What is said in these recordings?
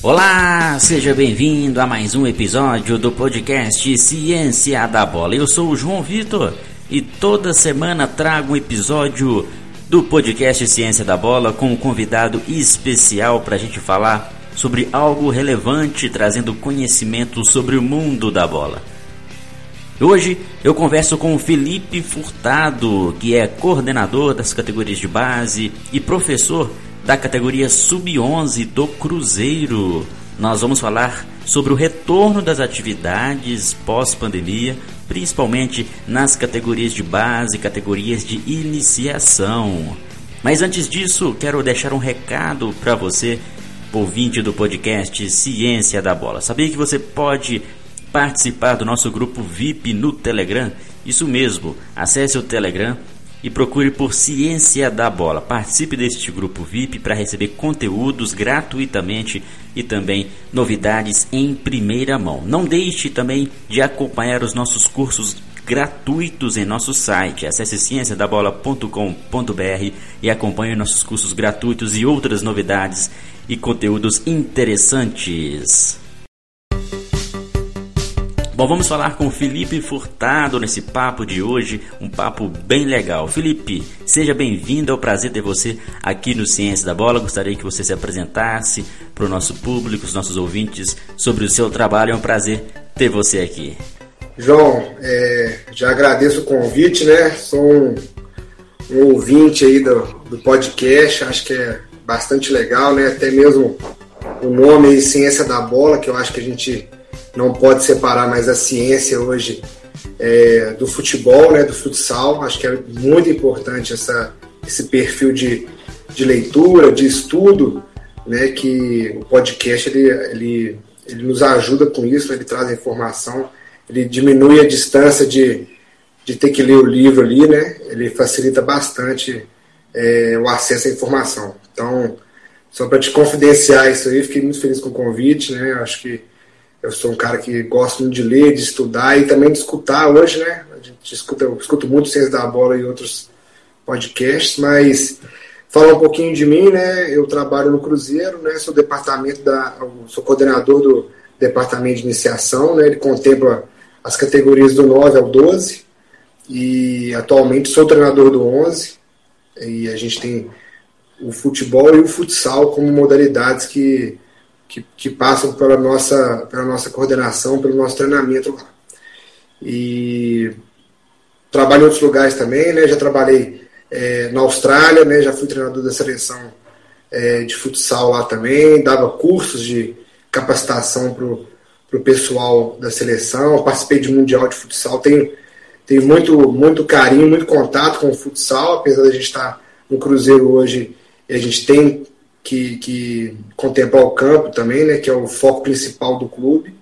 Olá, seja bem-vindo a mais um episódio do podcast Ciência da Bola. Eu sou o João Vitor e toda semana trago um episódio do podcast Ciência da Bola com um convidado especial para a gente falar sobre algo relevante, trazendo conhecimento sobre o mundo da bola. Hoje eu converso com o Felipe Furtado, que é coordenador das categorias de base e professor da categoria Sub-11 do Cruzeiro. Nós vamos falar sobre o retorno das atividades pós-pandemia, principalmente nas categorias de base, categorias de iniciação. Mas antes disso, quero deixar um recado para você, ouvinte do podcast Ciência da Bola. Sabia que você pode participar do nosso grupo VIP no Telegram? Isso mesmo, acesse o Telegram e procure por Ciência da Bola. Participe deste grupo VIP para receber conteúdos gratuitamente e também novidades em primeira mão. Não deixe também de acompanhar os nossos cursos gratuitos em nosso site. Acesse cienciadabola.com.br e acompanhe nossos cursos gratuitos e outras novidades e conteúdos interessantes. Bom, vamos falar com Felipe Furtado nesse papo de hoje, um papo bem legal. Felipe, seja bem-vindo, é um prazer ter você aqui no Ciência da Bola. Gostaria que você se apresentasse para o nosso público, os nossos ouvintes, sobre o seu trabalho. É um prazer ter você aqui. João, é, já agradeço o convite, né? Sou um, um ouvinte aí do, do podcast, acho que é bastante legal, né? Até mesmo o nome aí, Ciência da Bola, que eu acho que a gente não pode separar mais a ciência hoje é, do futebol, né, do futsal. Acho que é muito importante essa, esse perfil de, de leitura, de estudo, né, que o podcast ele, ele, ele nos ajuda com isso, ele traz a informação, ele diminui a distância de, de ter que ler o livro ali, né, ele facilita bastante é, o acesso à informação. Então, só para te confidenciar isso aí, fiquei muito feliz com o convite, né, acho que eu sou um cara que gosto de ler, de estudar e também de escutar hoje, né? A gente escuta, eu escuto muito Ciência da Bola e outros podcasts, mas falar um pouquinho de mim, né? Eu trabalho no Cruzeiro, né? Sou departamento da, sou coordenador do departamento de iniciação, né? Ele contempla as categorias do 9 ao 12 e atualmente sou treinador do 11 e a gente tem o futebol e o futsal como modalidades que que, que passam pela nossa, pela nossa coordenação, pelo nosso treinamento lá. E trabalho em outros lugares também, né? Já trabalhei é, na Austrália, né? Já fui treinador da seleção é, de futsal lá também, dava cursos de capacitação para o pessoal da seleção, participei de mundial de futsal, tenho, tenho muito, muito carinho, muito contato com o futsal, apesar de a gente estar no Cruzeiro hoje, a gente tem que, que contemplar o campo também, né, que é o foco principal do clube.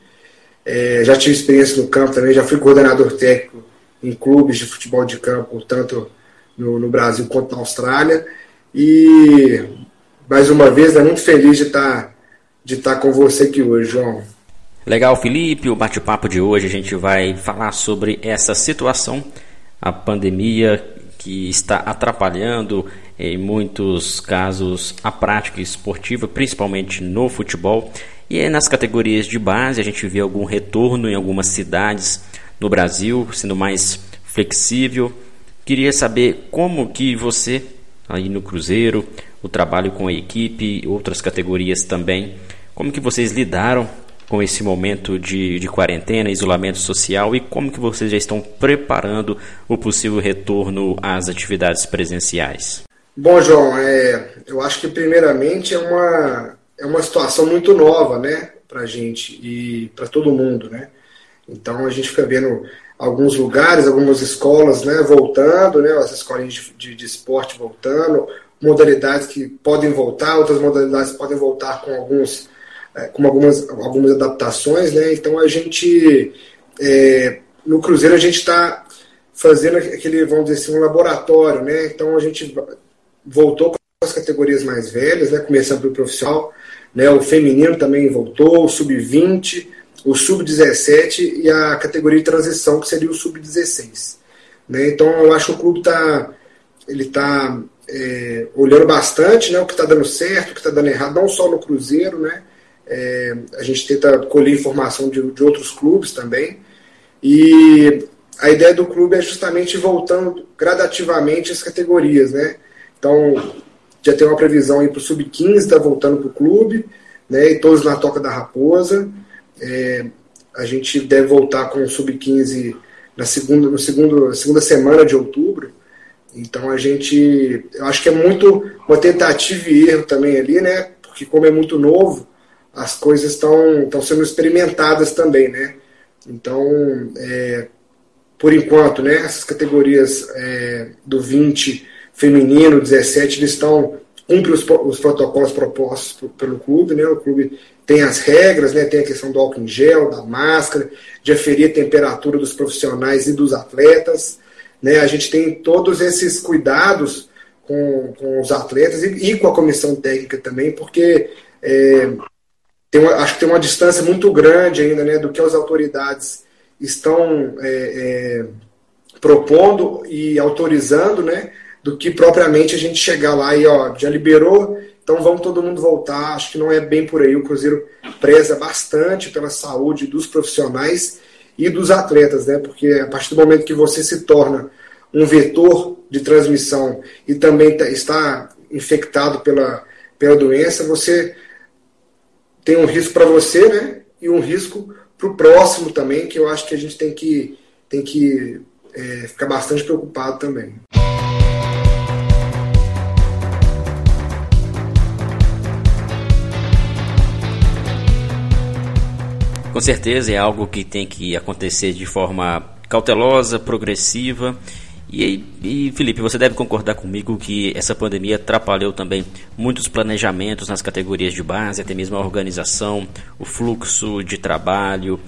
É, já tive experiência no campo também, já fui coordenador técnico em clubes de futebol de campo, tanto no, no Brasil quanto na Austrália. E mais uma vez, é muito feliz de estar de estar com você aqui hoje, João. Legal, Felipe. O bate-papo de hoje a gente vai falar sobre essa situação, a pandemia que está atrapalhando em muitos casos a prática esportiva, principalmente no futebol. E nas categorias de base a gente vê algum retorno em algumas cidades no Brasil, sendo mais flexível. Queria saber como que você aí no Cruzeiro, o trabalho com a equipe, outras categorias também, como que vocês lidaram com esse momento de, de quarentena, isolamento social e como que vocês já estão preparando o possível retorno às atividades presenciais? Bom, João, é, eu acho que primeiramente é uma, é uma situação muito nova, né, para a gente e para todo mundo, né? Então a gente fica vendo alguns lugares, algumas escolas, né, voltando, né, as escolinhas de, de, de esporte voltando, modalidades que podem voltar, outras modalidades podem voltar com alguns é, com algumas, algumas adaptações, né? Então a gente é, no Cruzeiro a gente está fazendo aquele, vamos dizer assim, um laboratório, né? Então a gente voltou com as categorias mais velhas, né? Começando pelo profissional, né? O feminino também voltou, o sub-20, o sub-17 e a categoria de transição que seria o sub-16, né? Então eu acho que o clube está ele está é, olhando bastante, né? O que está dando certo, o que está dando errado, não só no Cruzeiro, né? É, a gente tenta colher informação de, de outros clubes também. E a ideia do clube é justamente voltando gradativamente as categorias, né? Então, já tem uma previsão aí para o Sub-15, está voltando para o clube, né? E todos na Toca da Raposa. É, a gente deve voltar com o Sub-15 na segunda, no segundo, segunda semana de outubro. Então a gente, eu acho que é muito uma tentativa e erro também ali, né? Porque como é muito novo, as coisas estão sendo experimentadas também, né? Então, é, por enquanto, né, essas categorias é, do 20 feminino, 17, eles estão cumprem os, os protocolos propostos pelo clube, né? O clube tem as regras, né? Tem a questão do álcool em gel, da máscara, de aferir a temperatura dos profissionais e dos atletas, né? A gente tem todos esses cuidados com, com os atletas e, e com a comissão técnica também, porque é, tem uma, acho que tem uma distância muito grande ainda, né? Do que as autoridades estão é, é, propondo e autorizando, né? Do que propriamente a gente chegar lá e ó, já liberou, então vamos todo mundo voltar. Acho que não é bem por aí. O Cruzeiro preza bastante pela saúde dos profissionais e dos atletas, né? Porque a partir do momento que você se torna um vetor de transmissão e também tá, está infectado pela, pela doença, você tem um risco para você, né? E um risco para o próximo também, que eu acho que a gente tem que, tem que é, ficar bastante preocupado também. Com certeza é algo que tem que acontecer de forma cautelosa, progressiva. E, e, Felipe, você deve concordar comigo que essa pandemia atrapalhou também muitos planejamentos nas categorias de base, até mesmo a organização, o fluxo de trabalho.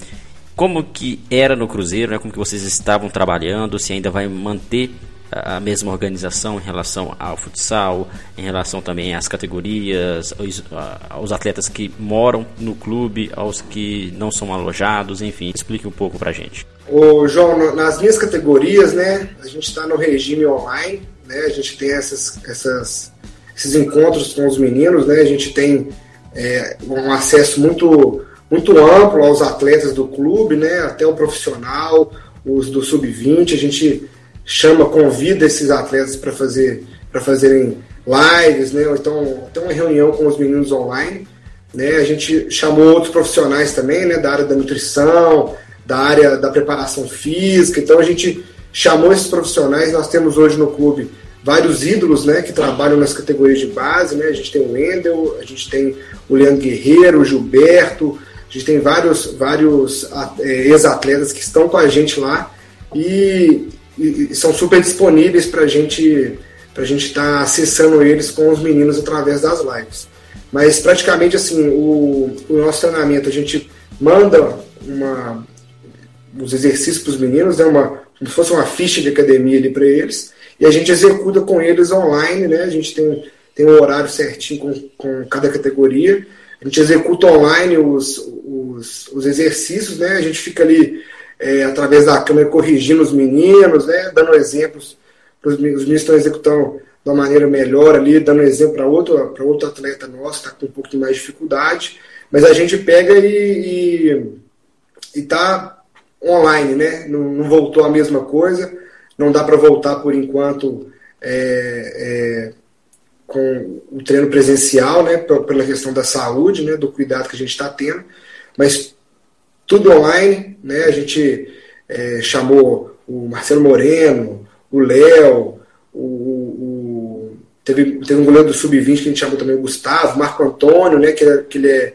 Como que era no Cruzeiro, né? como que vocês estavam trabalhando, se ainda vai manter a mesma organização em relação ao futsal, em relação também às categorias, aos, aos, atletas que moram no clube, aos que não são alojados, enfim, explique um pouco pra gente. Ô, João, nas minhas categorias, né, a gente está no regime online, né, a gente tem essas, essas, esses encontros com os meninos, né, a gente tem é, um acesso muito, muito amplo aos atletas do clube, né, até o profissional, os do sub-20, a gente chama, convida esses atletas para fazer, para fazerem lives, né, ou então tem uma reunião com os meninos online, né, a gente chamou outros profissionais também, né, da área da nutrição, da área da preparação física. Então a gente chamou esses profissionais. Nós temos hoje no clube vários ídolos né, que trabalham nas categorias de base. Né? A gente tem o Wendel, a gente tem o Leandro Guerreiro, o Gilberto, a gente tem vários, vários é, ex-atletas que estão com a gente lá e, e são super disponíveis para gente, a gente estar tá acessando eles com os meninos através das lives. Mas praticamente assim, o, o nosso treinamento, a gente manda uma, os exercícios para os meninos, né, uma, como se fosse uma ficha de academia ali para eles, e a gente executa com eles online, né, a gente tem, tem um horário certinho com, com cada categoria, a gente executa online os, os, os exercícios, né, a gente fica ali é, através da câmera corrigindo os meninos, né, dando exemplos, os meninos estão executando de uma maneira melhor ali, dando exemplo para outro, outro atleta nosso, está com um pouco de mais dificuldade, mas a gente pega e está online, né? Não, não, voltou a mesma coisa, não dá para voltar por enquanto é, é, com o treino presencial, né? Pela questão da saúde, né? Do cuidado que a gente está tendo, mas tudo online, né? A gente é, chamou o Marcelo Moreno, o Léo, o, o, teve, teve um goleiro do Sub-20 que a gente chamou também o Gustavo, Marco Antônio, né? Que, que ele é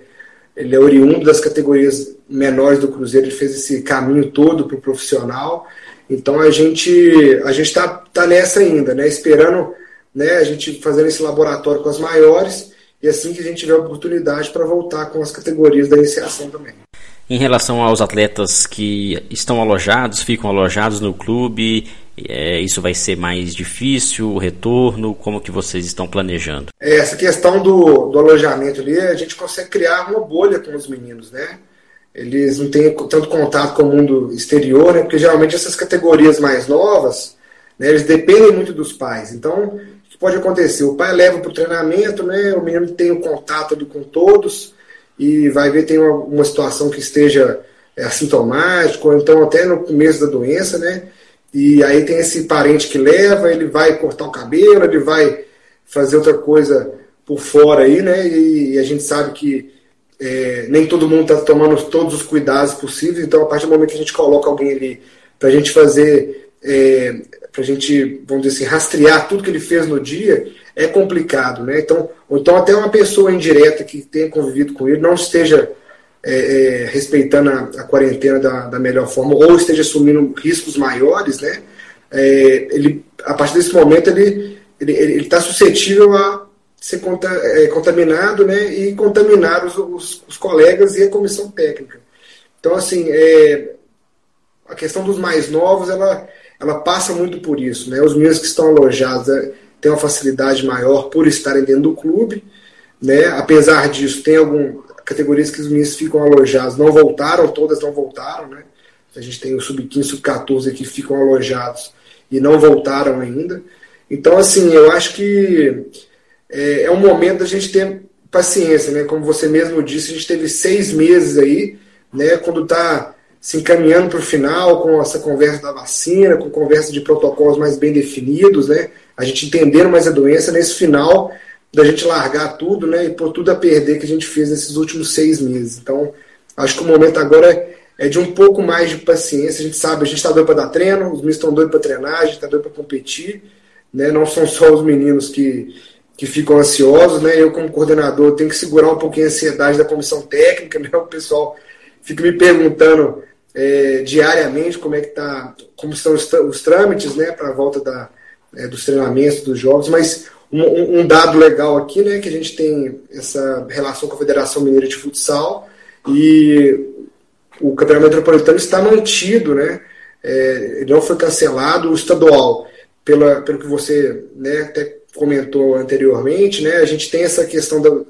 ele é oriundo das categorias menores do Cruzeiro, ele fez esse caminho todo para o profissional. Então a gente a gente está tá nessa ainda, né? Esperando né, a gente fazendo esse laboratório com as maiores e assim que a gente tiver oportunidade para voltar com as categorias da iniciação também. Em relação aos atletas que estão alojados, ficam alojados no clube, é, isso vai ser mais difícil, o retorno, como que vocês estão planejando? É, essa questão do, do alojamento ali, a gente consegue criar uma bolha com os meninos, né? Eles não têm tanto contato com o mundo exterior, né? Porque geralmente essas categorias mais novas, né, eles dependem muito dos pais. Então, o que pode acontecer? O pai leva para o treinamento, né? O menino tem o contato ali com todos, e vai ver tem uma, uma situação que esteja é, assintomático, ou então até no começo da doença, né? E aí tem esse parente que leva, ele vai cortar o cabelo, ele vai fazer outra coisa por fora aí, né? E, a gente sabe que é, nem todo mundo está tomando todos os cuidados possíveis, então a partir do momento que a gente coloca alguém ali para a gente fazer, é, para a gente, vamos dizer assim, rastrear tudo que ele fez no dia, é complicado, né? Então, ou então até uma pessoa indireta que tenha convivido com ele não esteja é, é, respeitando a, a quarentena da, da, melhor forma ou esteja assumindo riscos maiores, né? É, ele, a partir desse momento ele ele está suscetível a ser é, contaminado, né? E contaminar os, os, os, colegas e a comissão técnica. Então, assim, é, a questão dos mais novos, ela, ela passa muito por isso, né? Os meninos que estão alojados é, têm uma facilidade maior por estarem dentro do clube, né? Apesar disso, tem algum categorias que os meninos ficam alojados, não voltaram, todas não voltaram, né? A gente tem o sub-15, sub-14 que ficam alojados e não voltaram ainda. Então, assim, eu acho que é, é um momento da gente ter paciência, né? Como você mesmo disse, a gente teve seis meses aí, né? Quando está se encaminhando para o final, com essa conversa da vacina, com conversa de protocolos mais bem definidos, né? A gente entendendo mais a doença, nesse final da gente largar tudo, né? E pôr tudo a perder que a gente fez nesses últimos seis meses. Então, acho que o momento agora é de um pouco mais de paciência. A gente sabe, a gente está doido para dar treino, os meninos estão doidos para treinar, a gente está doido para competir. Né? Não são só os meninos que, que ficam ansiosos, né? Eu, como coordenador, tenho que segurar um pouquinho a ansiedade da comissão técnica, né? O pessoal fica me perguntando é, diariamente como é que tá, como estão os, os trâmites, né, para a volta da, é, dos treinamentos, dos jogos, mas um, um, dado legal aqui, né, que a gente tem essa relação com a Federação Mineira de Futsal e o Campeonato Metropolitano está mantido, né, é, não foi cancelado, o estadual, pela, pelo que você né, até comentou anteriormente, né, a gente tem essa questão do,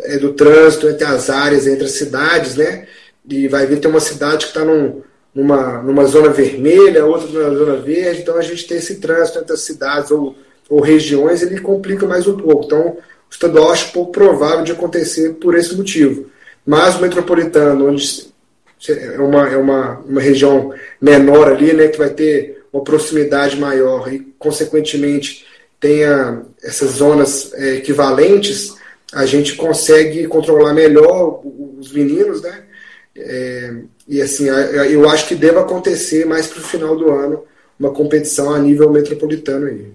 é, do trânsito entre as áreas, entre as cidades, né, e vai ver tem uma cidade que está num, numa, numa zona vermelha, outra numa zona verde, então a gente tem esse trânsito entre as cidades ou, ou regiões, ele complica mais um pouco. Então, o estadual acho pouco provável de acontecer por esse motivo. Mas o metropolitano, onde é uma, é uma, uma região menor ali, né, que vai ter uma proximidade maior e, consequentemente, tenha essas zonas é, equivalentes, a gente consegue controlar melhor os meninos, né? É, e assim, eu acho que deve acontecer mais para o final do ano uma competição a nível metropolitano aí.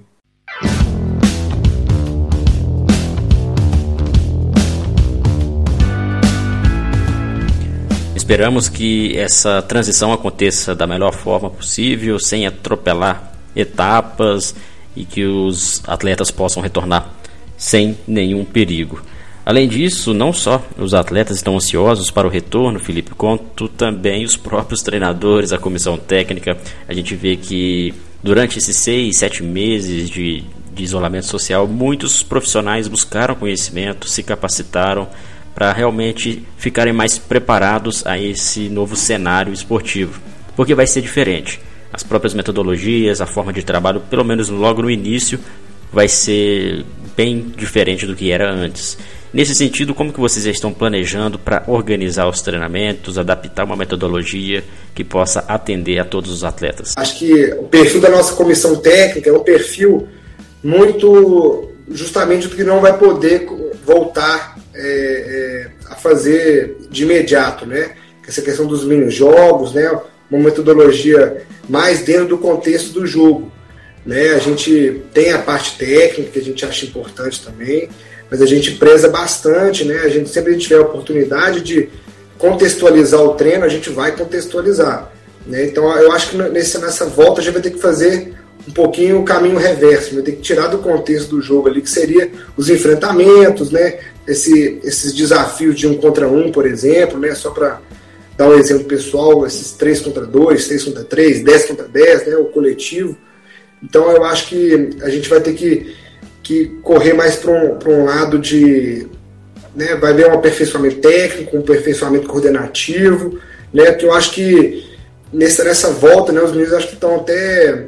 Esperamos que essa transição aconteça da melhor forma possível, sem atropelar etapas e que os atletas possam retornar sem nenhum perigo. Além disso, não só os atletas estão ansiosos para o retorno, Felipe, quanto também os próprios treinadores, a comissão técnica. A gente vê que durante esses seis, sete meses de, de isolamento social, muitos profissionais buscaram conhecimento, se capacitaram para realmente ficarem mais preparados a esse novo cenário esportivo, porque vai ser diferente. As próprias metodologias, a forma de trabalho, pelo menos logo no início, vai ser bem diferente do que era antes. Nesse sentido, como que vocês estão planejando para organizar os treinamentos, adaptar uma metodologia que possa atender a todos os atletas? Acho que o perfil da nossa comissão técnica é um perfil muito justamente do que não vai poder voltar é, é, a fazer de imediato, né? Essa questão dos mini jogos, né? Uma metodologia mais dentro do contexto do jogo, né? A gente tem a parte técnica que a gente acha importante também, mas a gente preza bastante, né? A gente sempre a gente tiver a oportunidade de contextualizar o treino, a gente vai contextualizar. Né? Então eu acho que nesse, nessa volta a gente vai ter que fazer um pouquinho o caminho reverso, vai ter que tirar do contexto do jogo ali, que seria os enfrentamentos, né? Esse, esses desafios de um contra um, por exemplo, né? Só para dar um exemplo pessoal, esses 3 contra 2, 6 contra 3, 10 contra 10, né? O coletivo. Então eu acho que a gente vai ter que que correr mais para um, um lado de. Né, vai haver um aperfeiçoamento técnico, um aperfeiçoamento coordenativo, né, que eu acho que nessa, nessa volta, né, os meninos acho que estão até.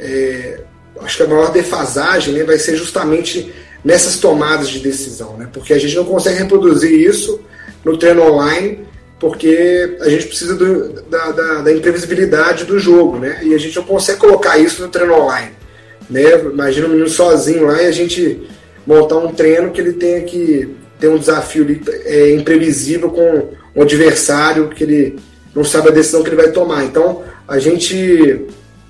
É, acho que a maior defasagem né, vai ser justamente nessas tomadas de decisão, né, porque a gente não consegue reproduzir isso no treino online, porque a gente precisa do, da, da, da, imprevisibilidade do jogo, né? E a gente não consegue colocar isso no treino online, né? Imagina um menino sozinho lá e a gente montar um treino que ele tenha que ter um desafio é, imprevisível com um adversário que ele não sabe a decisão que ele vai tomar. Então, a gente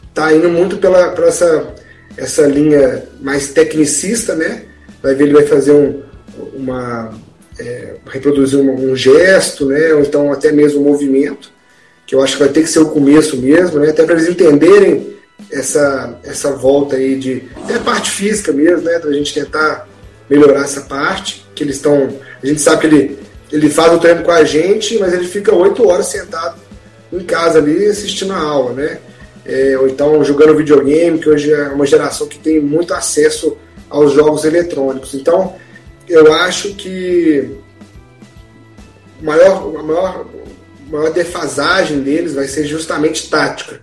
está indo muito pela, pela essa, essa linha mais tecnicista, né? Vai ver, ele vai fazer um, uma. É, reproduzir um, um, gesto, né? Ou então até mesmo um movimento, que eu acho que vai ter que ser o começo mesmo, né? Até para eles entenderem essa, essa volta aí de. até parte física mesmo, né? Da gente tentar melhorar essa parte, que eles estão. A gente sabe que ele, ele faz o treino com a gente, mas ele fica oito horas sentado em casa ali assistindo a aula, né? É, ou então jogando videogame, que hoje é uma geração que tem muito acesso aos jogos eletrônicos. Então, eu acho que maior, a maior, maior defasagem deles vai ser justamente tática.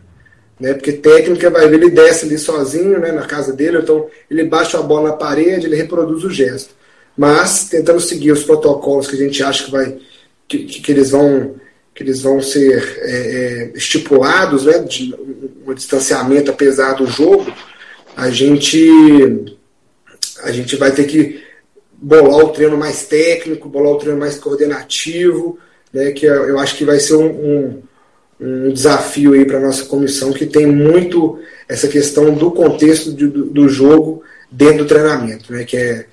Né? Porque técnica vai ver, ele desce ali sozinho né, na casa dele, então ele baixa a bola na parede, ele reproduz o gesto. Mas tentando seguir os protocolos que a gente acha que vai que, que eles vão que eles vão ser é, é, estipulados, né, de um distanciamento apesar do jogo, a gente a gente vai ter que bolar o treino mais técnico, bolar o treino mais coordenativo, né, que eu acho que vai ser um, um, um desafio aí para a nossa comissão que tem muito essa questão do contexto do, do jogo dentro do treinamento, né, que é,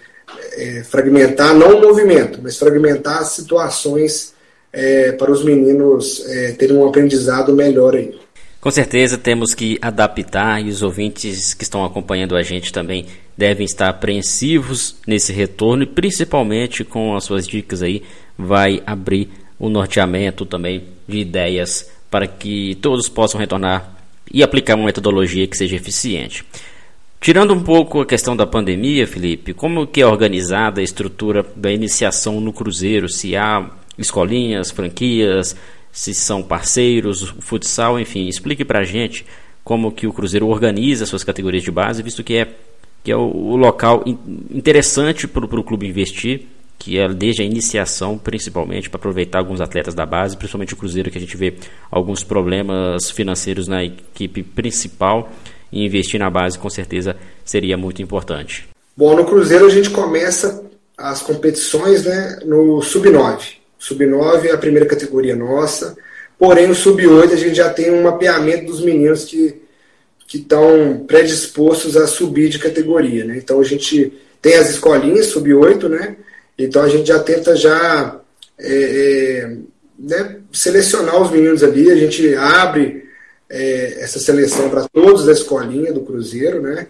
é fragmentar não o movimento, mas fragmentar as situações é, para os meninos é, terem um aprendizado melhor aí. Com certeza temos que adaptar e os ouvintes que estão acompanhando a gente também devem estar apreensivos nesse retorno e principalmente com as suas dicas aí vai abrir o norteamento também de ideias para que todos possam retornar e aplicar uma metodologia que seja eficiente. Tirando um pouco a questão da pandemia, Felipe, como que é organizada a estrutura da iniciação no Cruzeiro? Se há escolinhas, franquias, se são parceiros, futsal, enfim, explique para a gente como que o Cruzeiro organiza suas categorias de base, visto que é, que é o, o local interessante para o clube investir, que é desde a iniciação, principalmente para aproveitar alguns atletas da base, principalmente o Cruzeiro, que a gente vê alguns problemas financeiros na equipe principal, e investir na base com certeza seria muito importante. Bom, no Cruzeiro a gente começa as competições né, no Sub-9. Sub-9 é a primeira categoria nossa. Porém, o Sub-8 a gente já tem um mapeamento dos meninos que que estão predispostos a subir de categoria, né? Então a gente tem as escolinhas sub-8, né? Então a gente já tenta já é, é, né, selecionar os meninos ali, a gente abre é, essa seleção para todos da escolinha do Cruzeiro, né?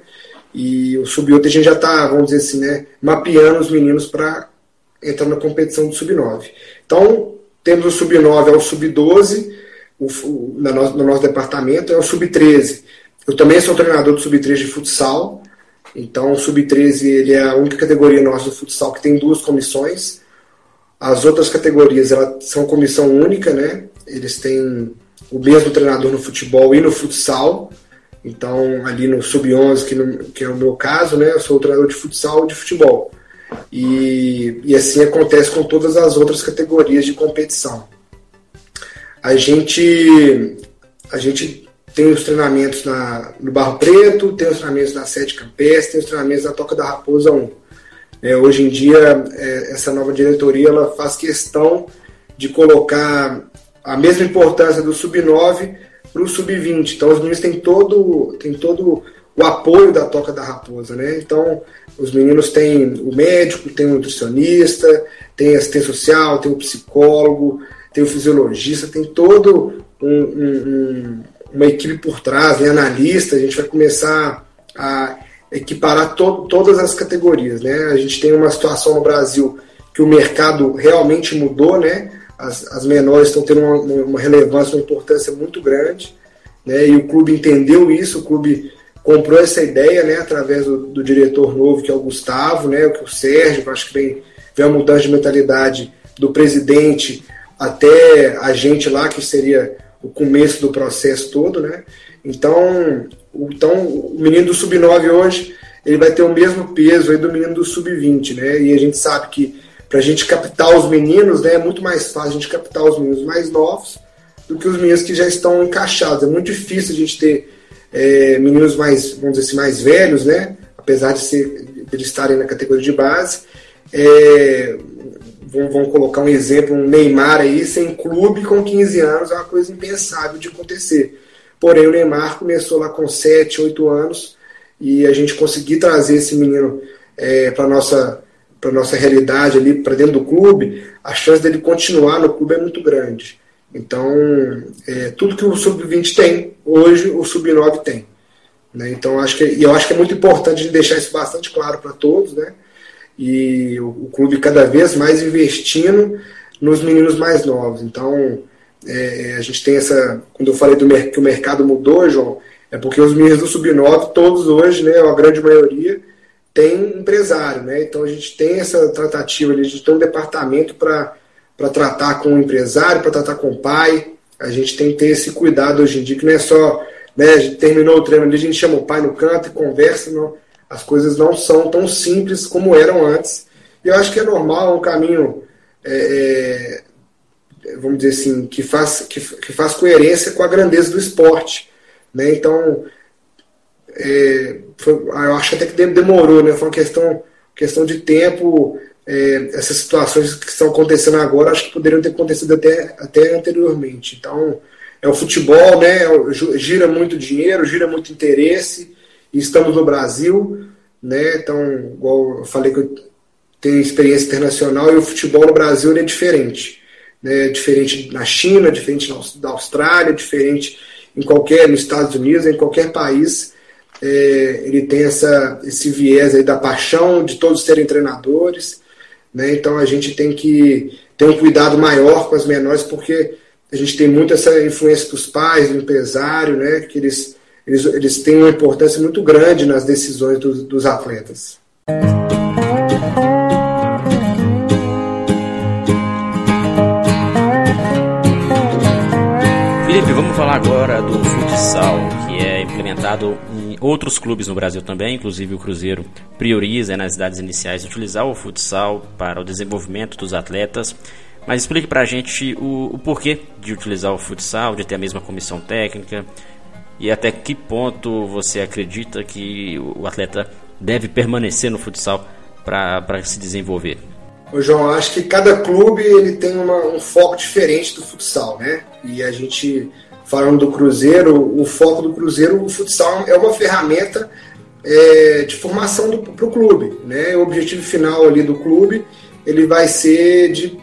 E o sub-8 a gente já está, vamos dizer assim, né, mapeando os meninos para entrar na competição do sub-9. Então, temos o sub-9 ao sub-12, no, no nosso departamento, é o sub-13. Eu também sou treinador do sub-13 de futsal, então o sub-13 ele é a única categoria nossa do futsal que tem duas comissões. As outras categorias elas são comissão única, né? Eles têm o mesmo treinador no futebol e no futsal. Então, ali no sub-11, que, que, é o meu caso, né? Eu sou treinador de futsal e de futebol. E, e assim acontece com todas as outras categorias de competição. A gente, a gente tem os treinamentos na, no Barro Preto, tem os treinamentos na Sete Campestre, tem os treinamentos na Toca da Raposa 1. É, hoje em dia, é, essa nova diretoria ela faz questão de colocar a mesma importância do Sub-9 para o Sub-20. Então, os meninos têm todo, têm todo o apoio da Toca da Raposa, né? Então, os meninos têm o médico, tem o nutricionista, tem assistente social, tem o psicólogo, tem o fisiologista, tem todo um, um, uma equipe por trás, né? analista. A gente vai começar a equiparar to todas as categorias, né? A gente tem uma situação no Brasil que o mercado realmente mudou, né? As, as menores estão tendo uma, uma relevância, uma importância muito grande, né? E o clube entendeu isso, o clube comprou essa ideia, né, através do, do, diretor novo, que é o Gustavo, né, que é o Sérgio, acho que vem, vem uma mudança de mentalidade do presidente até a gente lá, que seria o começo do processo todo, né? Então, o, então o menino do sub-9 hoje, ele vai ter o mesmo peso aí do menino do sub-20, né? E a gente sabe que para a gente captar os meninos, né, é muito mais fácil a gente captar os meninos mais novos do que os meninos que já estão encaixados. É muito difícil a gente ter é, meninos mais, vamos dizer assim, mais velhos, né, apesar de, ser, de eles estarem na categoria de base. É, vamos, colocar um exemplo, um Neymar aí, sem clube com 15 anos, é uma coisa impensável de acontecer. Porém, o Neymar começou lá com 7, 8 anos e a gente conseguir trazer esse menino é, para nossa para nossa realidade ali para dentro do clube, a chance dele continuar no clube é muito grande. Então, é, tudo que o sub-20 tem, hoje o sub-9 tem. Né? Então, acho que, e eu acho que é muito importante deixar isso bastante claro para todos, né? E o, clube cada vez mais investindo nos meninos mais novos. Então, é, a gente tem essa. Quando eu falei do, que o mercado mudou, João, é porque os meninos do Sub-9, todos hoje, né, a grande maioria, tem empresário, né? Então a gente tem essa tratativa, a gente tem um departamento para tratar com o empresário, para tratar com o pai. A gente tem que ter esse cuidado hoje em dia, que não é só, né, a gente terminou o treino ali, a gente chama o pai no canto e conversa, não, as coisas não são tão simples como eram antes. E eu acho que é normal, é um caminho, é, é, vamos dizer assim, que faz, que, que faz coerência com a grandeza do esporte. Né? Então, é, foi, eu acho até que demorou, né? Foi uma questão, questão de tempo. É, essas situações que estão acontecendo agora, acho que poderiam ter acontecido até, até anteriormente. Então, é o futebol, né? Gira muito dinheiro, gira muito interesse. Estamos no Brasil, né? Então, igual eu falei que eu tenho experiência internacional e o futebol no Brasil é diferente. Né? Diferente na China, diferente na Austrália, diferente em qualquer, nos Estados Unidos, em qualquer país é, ele tem essa, esse viés aí da paixão de todos serem treinadores, né? então a gente tem que ter um cuidado maior com as menores, porque a gente tem muito essa influência dos pais, do empresário, né? que eles, eles, eles têm uma importância muito grande nas decisões dos, dos atletas. Felipe, vamos falar agora do futsal, que é implementado em outros clubes no Brasil também, inclusive o Cruzeiro prioriza nas idades iniciais utilizar o futsal para o desenvolvimento dos atletas. Mas explique para a gente o, o, porquê de utilizar o futsal, de ter a mesma comissão técnica e até que ponto você acredita que o atleta deve permanecer no futsal para se desenvolver. Ô João, acho que cada clube ele tem uma, um foco diferente do futsal, né? E a gente, falando do Cruzeiro, o foco do Cruzeiro, o futsal é uma ferramenta é, de formação para o clube, né? O objetivo final ali do clube, ele vai ser de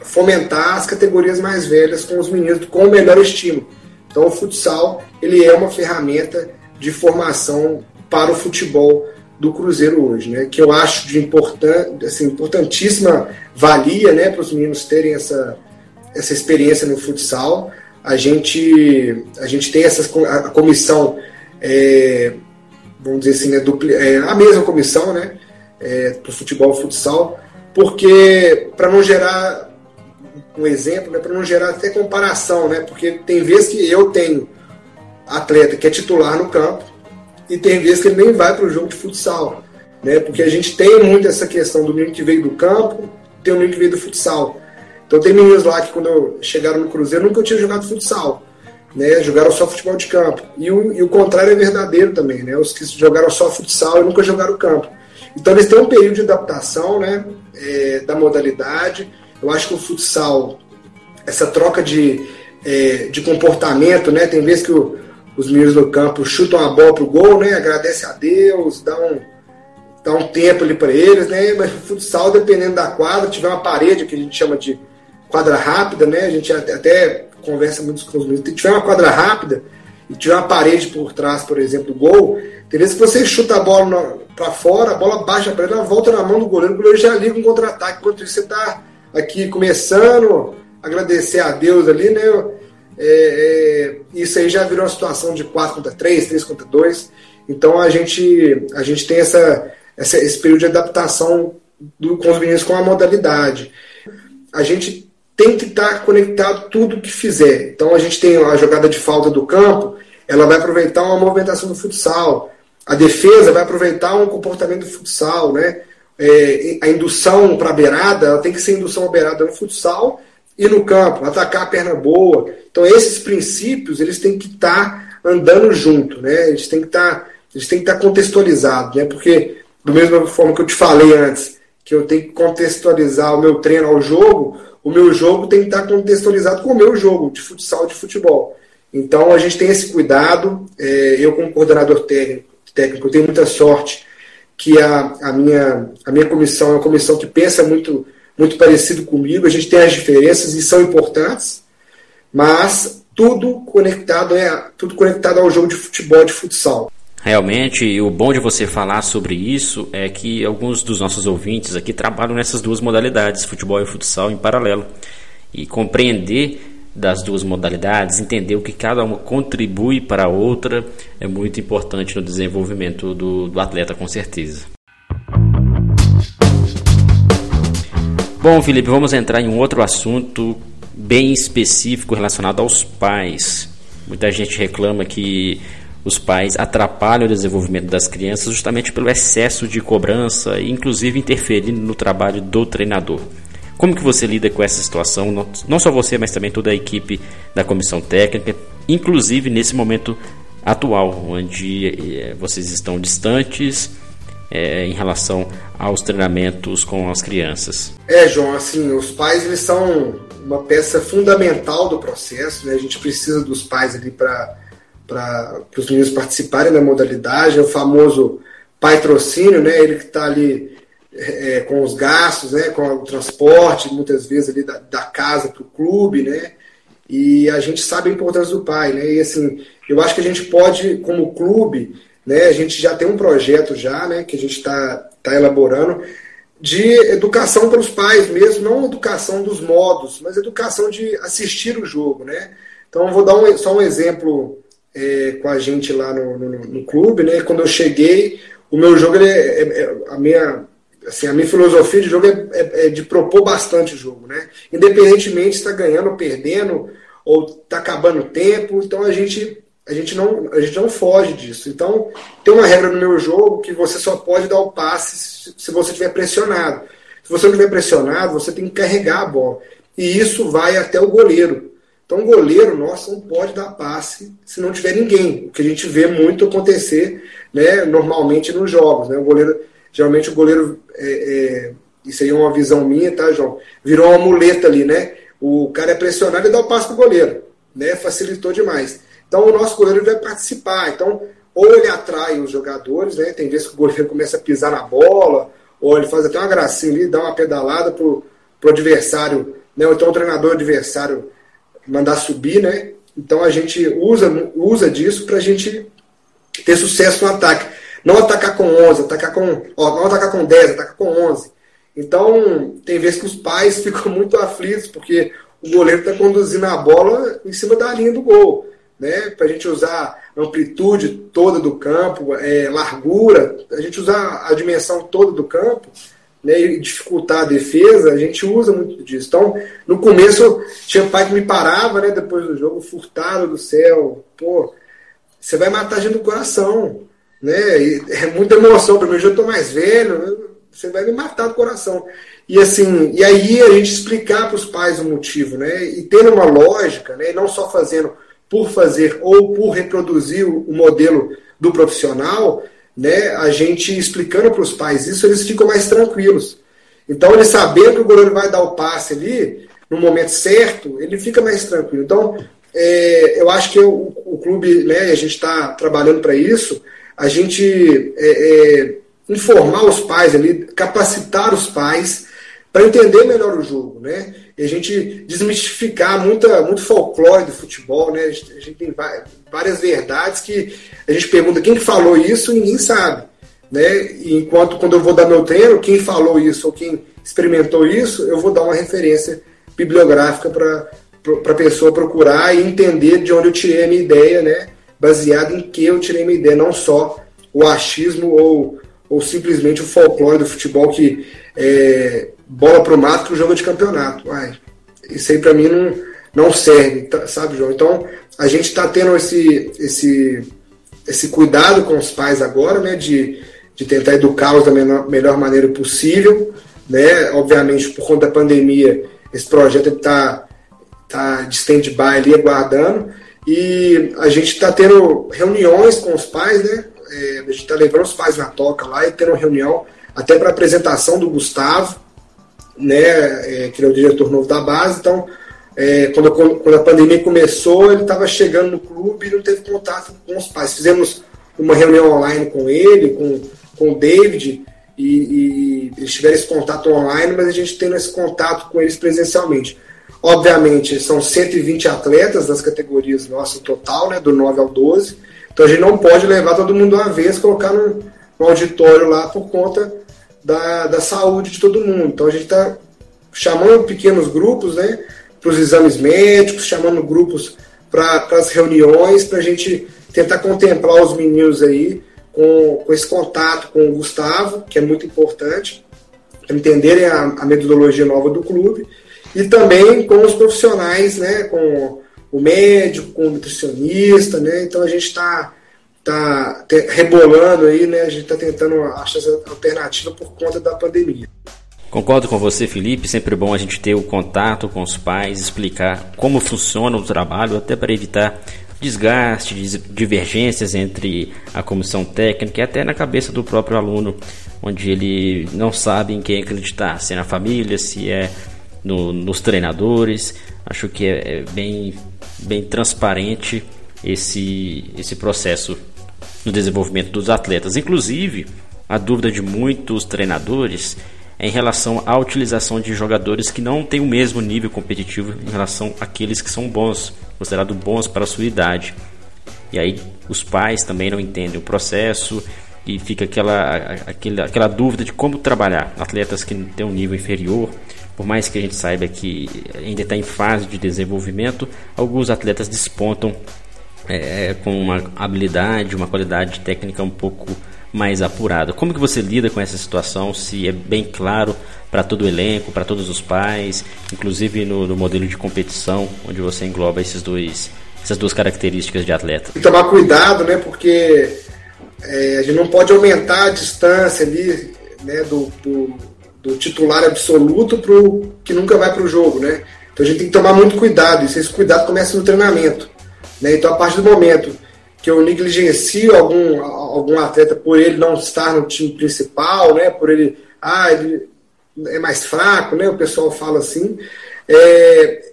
fomentar as categorias mais velhas com os meninos com o melhor estímulo. Então o futsal, ele é uma ferramenta de formação para o futebol do Cruzeiro hoje, né? Que eu acho de importan assim, importantíssima valia, né, para os meninos terem essa, essa experiência no futsal. A gente a gente tem essa a comissão é, vamos dizer assim, né, é, a mesma comissão, né, é, para o futebol e futsal, porque para não gerar um exemplo, né, para não gerar até comparação, né, porque tem vezes que eu tenho atleta que é titular no campo e tem vezes que ele nem vai para o jogo de futsal, né? Porque a gente tem muito essa questão do menino que veio do campo, tem o menino que veio do futsal. Então tem meninos lá que quando chegaram no Cruzeiro nunca tinham jogado futsal, né? Jogaram só futebol de campo. E o, e o contrário é verdadeiro também, né? Os que jogaram só futsal e nunca jogaram campo. Então eles têm um período de adaptação, né? É, da modalidade. Eu acho que o futsal, essa troca de, é, de comportamento, né? Tem vezes que o os meninos no campo chutam a bola pro gol, né? Agradece a Deus, dá um, dá um tempo ali para eles, né? Mas futsal, dependendo da quadra, tiver uma parede que a gente chama de quadra rápida, né? A gente até, até conversa muito com os meninos. Se tiver uma quadra rápida e tiver uma parede por trás, por exemplo, do gol, tem vezes que você chuta a bola para fora, a bola baixa para ele, ela volta na mão do goleiro, o goleiro já liga um contra-ataque. Enquanto isso, você tá aqui começando, agradecer a Deus ali, né? É, é, isso aí já virou uma situação de 4 contra 3, 3 contra 2. Então a gente, a gente tem essa, essa esse período de adaptação do, com os meninos com a modalidade. A gente tem que estar tá conectado tudo que fizer. Então a gente tem a jogada de falta do campo, ela vai aproveitar uma movimentação do futsal. A defesa vai aproveitar um comportamento do futsal, né? É, a indução para a beirada, ela tem que ser indução à beirada no futsal e no campo, atacar a perna boa. Então esses princípios eles têm que estar tá andando junto, né? Eles têm que estar, tá, eles têm que estar tá contextualizados, né? Porque do mesma forma que eu te falei antes, que eu tenho que contextualizar o meu treino ao jogo, o meu jogo tem que estar contextualizado com o meu jogo de futsal, de futebol. Então a gente tem esse cuidado. É, eu como coordenador técnico, técnico tenho muita sorte que a, a, minha, a minha comissão é uma comissão que pensa muito, muito parecido comigo. A gente tem as diferenças e são importantes, mas tudo conectado é tudo conectado ao jogo de futebol, de futsal. Realmente, o bom de você falar sobre isso é que alguns dos nossos ouvintes aqui trabalham nessas duas modalidades, futebol e futsal, em paralelo. E compreender das duas modalidades, entender o que cada uma contribui para a outra, é muito importante no desenvolvimento do, do atleta, com certeza. Bom, Felipe, vamos entrar em um outro assunto bem específico relacionado aos pais. Muita gente reclama que os pais atrapalham o desenvolvimento das crianças justamente pelo excesso de cobrança e inclusive interferindo no trabalho do treinador. Como que você lida com essa situação? Não só você, mas também toda a equipe da comissão técnica, inclusive nesse momento atual, onde eh, vocês estão distantes é, em relação aos treinamentos com as crianças. É, João, assim, os pais eles são uma peça fundamental do processo, né? A gente precisa dos pais ali para para os meninos participarem da modalidade, é o famoso patrocínio, né? Ele que está ali é, com os gastos, né? Com o transporte, muitas vezes ali da, da casa para o clube, né? E a gente sabe a importância do pai, né? E assim, eu acho que a gente pode, como clube, né? A gente já tem um projeto já, né? Que a gente está tá elaborando de educação para os pais mesmo, não educação dos modos, mas educação de assistir o jogo, né? Então, vou dar um, só um exemplo é, com a gente lá no, no, no, clube, né? Quando eu cheguei, o meu jogo, é, é, é, a, minha, assim, a minha filosofia de jogo é, é, é de propor bastante o jogo, né? Independentemente se está ganhando ou perdendo, ou está acabando o tempo, então a gente, a, gente não, a gente não foge disso. Então, tem uma regra no meu jogo que você só pode dar o passe se, se você estiver pressionado. Se você não estiver pressionado, você tem que carregar a bola. E isso vai até o goleiro. Então, o goleiro nosso não pode dar passe se não tiver ninguém, o que a gente vê muito acontecer né, normalmente nos jogos. Né? O goleiro, geralmente, o goleiro, é, é, isso aí é uma visão minha, tá, João? Virou uma muleta ali, né? O cara é pressionado e dá o passe para o goleiro, né? Facilitou demais. Então, o nosso goleiro vai participar. Então, ou ele atrai os jogadores, né? Tem vezes que o goleiro começa a pisar na bola, ou ele faz até uma gracinha ali, dá uma pedalada pro, pro adversário, né? Ou então o treinador adversário mandar subir, né? Então a gente usa, usa disso para a gente ter sucesso no ataque. Não atacar com 11, atacar com, ó, não atacar com 10, atacar com 11. Então, tem vezes que os pais ficam muito aflitos, porque o goleiro está conduzindo a bola em cima da linha do gol. Né? Para a gente usar a amplitude toda do campo, é, largura, a gente usar a dimensão toda do campo, né, e dificultar a defesa, a gente usa muito disso. Então, no começo, tinha pai que me parava, né, depois do jogo, furtado do céu, pô, você vai matar a gente do coração, né, e é muita emoção para mim, eu já estou mais velho, você vai me matar do coração. E assim, e aí a gente explicar para os pais o motivo, né, e ter uma lógica, né, não só fazendo por fazer ou por reproduzir o modelo do profissional, né, a gente explicando para os pais isso, eles ficam mais tranquilos. Então, ele sabendo que o goleiro vai dar o passe ali, no momento certo, ele fica mais tranquilo. Então, é, eu acho que o, o clube, né, a gente está trabalhando para isso, a gente é, é, informar os pais ali, capacitar os pais para entender melhor o jogo, né? E a gente desmistificar muita, muito folclore do futebol, né? A gente, a gente tem várias verdades que a gente pergunta quem falou isso e ninguém sabe, né? E enquanto quando eu vou dar meu treino, quem falou isso ou quem experimentou isso, eu vou dar uma referência bibliográfica para a pessoa procurar e entender de onde eu tirei a minha ideia, né? Baseado em que eu tirei minha ideia, não só o achismo ou, ou simplesmente o folclore do futebol que é, bola pro mato que o jogo é de campeonato. Uai, isso aí para mim não, não serve, tá, sabe, João? Então a gente está tendo esse, esse, esse cuidado com os pais agora, né? De, de tentar educá-los da melhor, melhor maneira possível. Né? Obviamente, por conta da pandemia, esse projeto está tá de stand-by ali, aguardando. E a gente está tendo reuniões com os pais, né? É, a gente está levando os pais na toca lá e tendo reunião até para apresentação do Gustavo, né? É, que é o diretor novo da base. Então, é, quando, quando, a pandemia começou, ele estava chegando no clube e não teve contato com os pais. Fizemos uma reunião online com ele, com, com o David, e, e eles tiveram esse contato online, mas a gente tendo esse contato com eles presencialmente. Obviamente, são 120 atletas das categorias nossas total, né, do 9 ao 12. Então a gente não pode levar todo mundo uma vez, colocar no, no auditório lá por conta da, da saúde de todo mundo. Então a gente está chamando pequenos grupos, né, para os exames médicos, chamando grupos para as reuniões, para a gente tentar contemplar os meninos aí com, com esse contato com o Gustavo, que é muito importante, entenderem a, a metodologia nova do clube e também com os profissionais, né, com o médico, com o nutricionista, né, então a gente está tá, tá rebolando aí, né, a gente está tentando achar essa alternativa por conta da pandemia. Concordo com você, Felipe. Sempre bom a gente ter o contato com os pais, explicar como funciona o trabalho, até para evitar desgaste, divergências entre a comissão técnica e até na cabeça do próprio aluno, onde ele não sabe em quem acreditar, se é na família, se é no, nos treinadores. Acho que é, é, bem, bem transparente esse, esse processo no desenvolvimento dos atletas. Inclusive, a dúvida de muitos treinadores é em relação à utilização de jogadores que não têm o mesmo nível competitivo em relação àqueles que são bons, considerados bons para a sua idade. E aí os pais também não entendem o processo e fica aquela, aquela, aquela dúvida de como trabalhar. Atletas que têm um nível inferior por mais que a gente saiba que ainda está em fase de desenvolvimento, alguns atletas despontam é, com uma habilidade, uma qualidade técnica um pouco mais apurada. Como que você lida com essa situação? Se é bem claro para todo o elenco, para todos os pais, inclusive no, no, modelo de competição, onde você engloba esses dois, essas duas características de atleta? Que tomar cuidado, né? Porque é, a gente não pode aumentar a distância ali, né? Do, do do titular absoluto para o que nunca vai para o jogo, né? Então a gente tem que tomar muito cuidado, e esse cuidado começa no treinamento. Né? Então a partir do momento que eu negligencio algum, algum atleta por ele não estar no time principal, né? Por ele, ah, ele é mais fraco, né? O pessoal fala assim. É,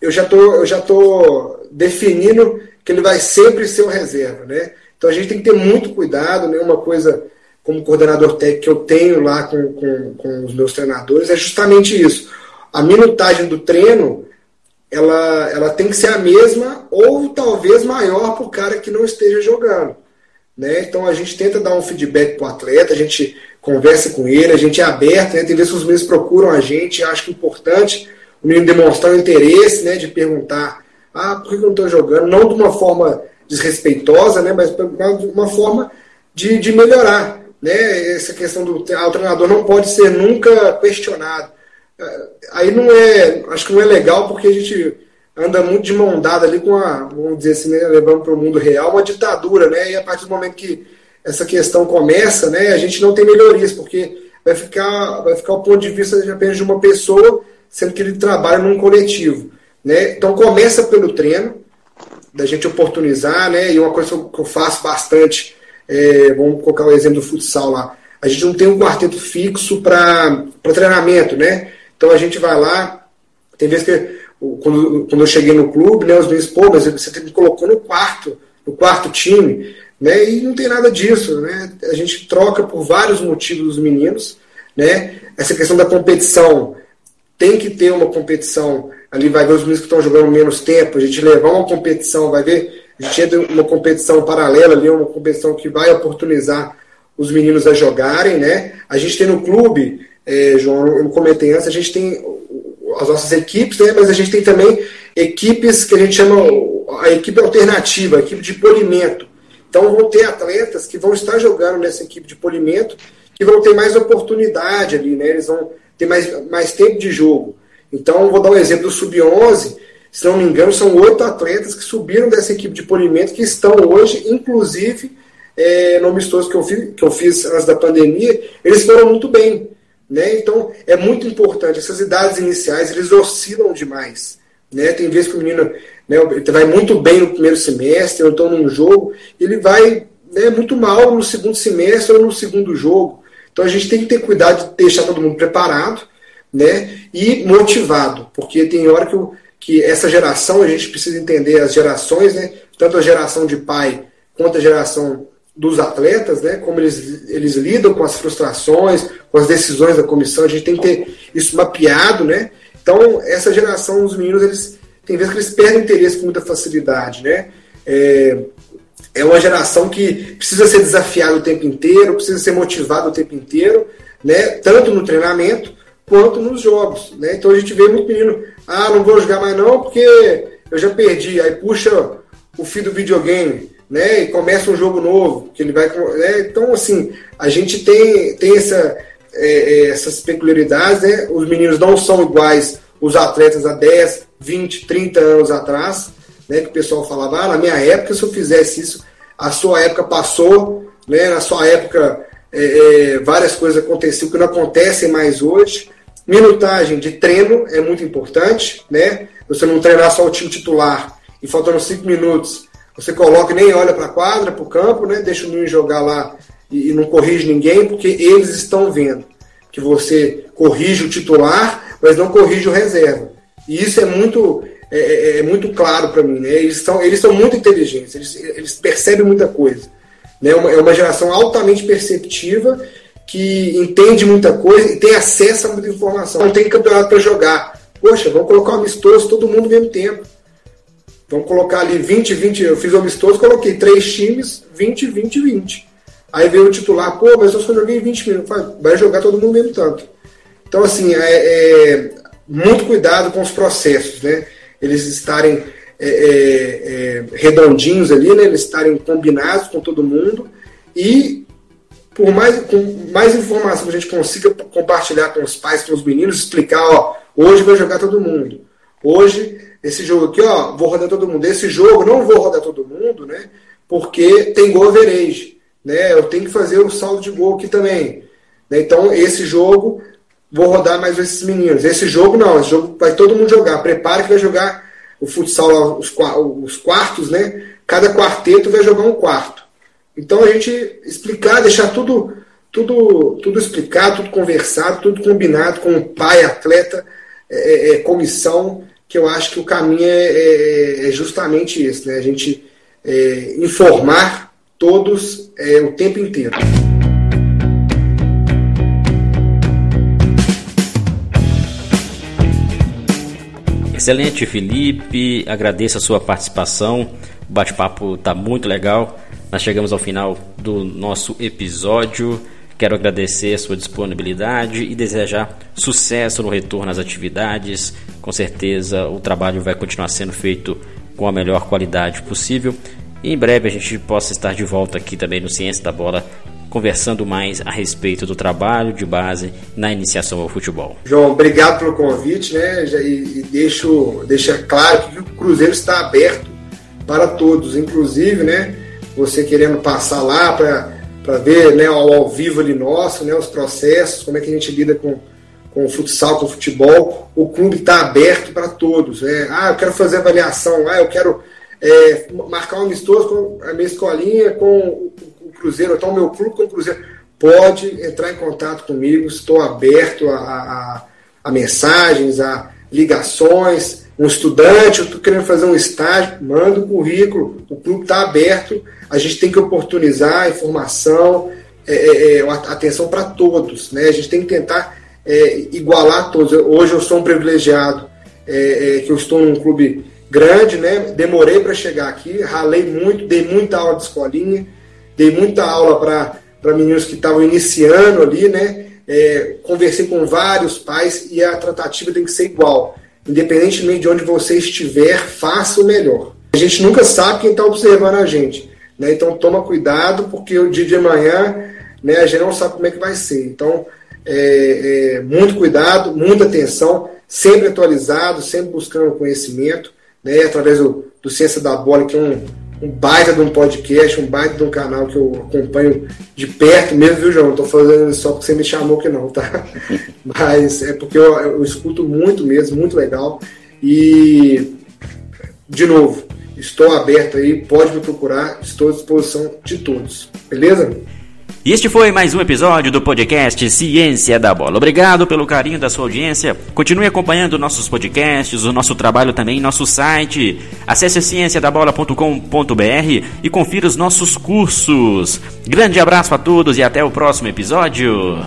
eu já tô, eu já tô definindo que ele vai sempre ser o reserva, né? Então a gente tem que ter muito cuidado, né? Uma coisa como coordenador técnico que eu tenho lá com, com, com os meus treinadores é justamente isso. A minutagem do treino ela, ela tem que ser a mesma ou talvez maior para o cara que não esteja jogando. Né? Então a gente tenta dar um feedback para o atleta, a gente conversa com ele, a gente é aberto, né? tem vezes que os meninos procuram a gente, acho que é importante o menino demonstrar o interesse né, de perguntar ah, por que eu não estou jogando? Não de uma forma desrespeitosa, né, mas de uma forma de, de melhorar né, essa questão do ah, o treinador não pode ser nunca questionado. É, aí não é, acho que não é legal porque a gente anda muito de mão dada ali com a, vamos dizer assim, né, levando para o mundo real, uma ditadura, né? E a partir do momento que essa questão começa, né, a gente não tem melhorias, porque vai ficar, vai ficar o ponto de vista apenas de uma pessoa, sendo que ele trabalha num coletivo, né? Então começa pelo treino, da gente oportunizar, né? E uma coisa que eu faço bastante é, vamos colocar o exemplo do futsal lá. A gente não tem um quarteto fixo para treinamento, né? Então a gente vai lá, tem vezes que quando, quando eu cheguei no clube, né, os meus pô, mas você me colocou no quarto, no quarto time, né? E não tem nada disso, né? A gente troca por vários motivos os meninos, né? Essa questão da competição tem que ter uma competição. Ali vai ver os meninos que estão jogando menos tempo, a gente levar uma competição, vai ver a gente entra uma competição paralela ali, uma competição que vai oportunizar os meninos a jogarem, né? A gente tem no clube, é, João, eu comentei antes, a gente tem as nossas equipes, né? Mas a gente tem também equipes que a gente chama a equipe alternativa, a equipe de polimento. Então vão ter atletas que vão estar jogando nessa equipe de polimento, que vão ter mais oportunidade ali, né? Eles vão ter mais, mais tempo de jogo. Então, vou dar um exemplo do Sub-11, se não me engano, são oito atletas que subiram dessa equipe de polimento que estão hoje, inclusive, é, no amistoso que eu, fiz, que eu fiz antes da pandemia, eles foram muito bem. Né? Então, é muito importante. Essas idades iniciais, eles oscilam demais. Né? Tem vezes que o menino né, vai muito bem no primeiro semestre, ou então num jogo, ele vai né, muito mal no segundo semestre ou no segundo jogo. Então, a gente tem que ter cuidado de deixar todo mundo preparado né, e motivado, porque tem hora que, que essa geração, a gente precisa entender as gerações, né, tanto a geração de pai quanto a geração dos atletas, né, como eles, eles lidam com as frustrações, com as decisões da comissão, a gente tem que ter isso mapeado, né? Então, essa geração, os meninos, eles tem vezes que eles perdem interesse com muita facilidade, né? É, é uma geração que precisa ser desafiada o tempo inteiro, precisa ser motivada o tempo inteiro, né? Tanto no treinamento quanto nos jogos, né? Então a gente vê muito menino, ah, não vou jogar mais não porque eu já perdi, aí puxa o fio do videogame, né? E começa um jogo novo, que ele vai. Né? Então, assim, a gente tem, tem essa, é, é, essas peculiaridades, né? Os meninos não são iguais os atletas há 10, 20, 30 anos atrás, né? Que o pessoal falava, ah, na minha época, se eu fizesse isso, a sua época passou, né? Na sua época, é, é várias coisas aconteciam que não acontecem mais hoje. Minutagem de treino é muito importante, né? Você não treinar só o time titular e faltando 5 minutos você coloca e nem olha para a quadra, para o campo, né? deixa o menino jogar lá e, e, não corrige ninguém, porque eles estão vendo que você corrige o titular, mas não corrige o reserva. E isso é muito, é, é, é muito claro para mim. Né? Eles, são, eles são muito inteligentes, eles, eles percebem muita coisa. Né? Uma, é uma geração altamente perceptiva que entende muita coisa e tem acesso a muita informação. Não tem campeonato para jogar. Poxa, vamos colocar um amistoso todo mundo ao mesmo tempo. Vamos colocar ali 20, 20. Eu fiz o amistoso, coloquei três times, 20, 20, 20. Aí veio o titular, pô, mas eu só joguei 20 minutos. Vai jogar todo mundo mesmo tanto. Então, assim, é, é muito cuidado com os processos, né? Eles estarem é, é, é, redondinhos ali, né? Eles estarem combinados com todo mundo e por mais, com mais informação que a gente consiga compartilhar com os pais, com os meninos, explicar, ó, hoje vai jogar todo mundo. Hoje esse jogo aqui, ó, vou rodar todo mundo. Esse jogo não vou rodar todo mundo, né? Porque tem gol average, né? Eu tenho que fazer o saldo de gol aqui também. Né? Então, esse jogo, vou rodar mais esses meninos. Esse jogo não, esse jogo vai todo mundo jogar. Prepare que vai jogar o futsal, os, os quartos, né? Cada quarteto vai jogar um quarto. Então, a gente explicar, deixar tudo tudo, tudo explicado, tudo conversado, tudo combinado com o pai, atleta, é, é, comissão, que eu acho que o caminho é, é, é justamente esse, né? A gente é, informar todos é, o tempo inteiro. Excelente, Felipe. Agradeço a sua participação. O bate-papo está muito legal. Nós chegamos ao final do nosso episódio. Quero agradecer a sua disponibilidade e desejar sucesso no retorno às atividades. Com certeza o trabalho vai continuar sendo feito com a melhor qualidade possível. E em breve a gente possa estar de volta aqui também no Ciência da Bola, conversando mais a respeito do trabalho de base na iniciação ao futebol. João, obrigado pelo convite, né? E, e deixo deixa claro que o Cruzeiro está aberto para todos, inclusive, né? Você querendo passar lá para ver né, ao, ao, vivo ali nosso, né, os processos, como é que a gente lida com, com o futsal, com o futebol. O clube está aberto para todos. Né? Ah, eu quero fazer avaliação, ah, eu quero é, marcar um amistoso com a minha escolinha com o, o Cruzeiro, então o meu clube com o Cruzeiro. Pode entrar em contato comigo, estou aberto a, a, a mensagens, a ligações. Um estudante, eu estou querendo fazer um estágio, manda o currículo, o clube está aberto a gente tem que oportunizar a informação, é, é, é atenção para todos. Né? A gente tem que tentar é, igualar todos. Hoje eu sou um privilegiado, é, é, que eu estou num clube grande, né? demorei para chegar aqui, ralei muito, dei muita aula de escolinha, dei muita aula para meninos que estavam iniciando ali, né? conversei com vários pais e a tratativa tem que ser igual. Independentemente de onde você estiver, faça o melhor. A gente nunca sabe quem está observando a gente. Né? Então toma cuidado, porque o dia de amanhã né, a gente não sabe como é que vai ser. Então, é, é, muito cuidado, muita atenção, sempre atualizado, sempre buscando conhecimento, né, através do, do Ciência da Bola, que é um, um baita de um podcast, um baita de um canal que eu acompanho de perto mesmo, viu, João? Não tô fazendo só porque você me chamou que não, tá? Mas é porque eu, eu escuto muito mesmo, muito legal. E, de novo, estou aberto aí, pode me procurar, estou à disposição de todos, beleza? E este foi mais um episódio do podcast Ciência da Bola. Obrigado pelo carinho da sua audiência. Continue acompanhando nossos podcasts, o nosso trabalho também nosso site. Acesse cienciadabola.com.br e confira os nossos cursos. Grande abraço a todos e até o próximo episódio.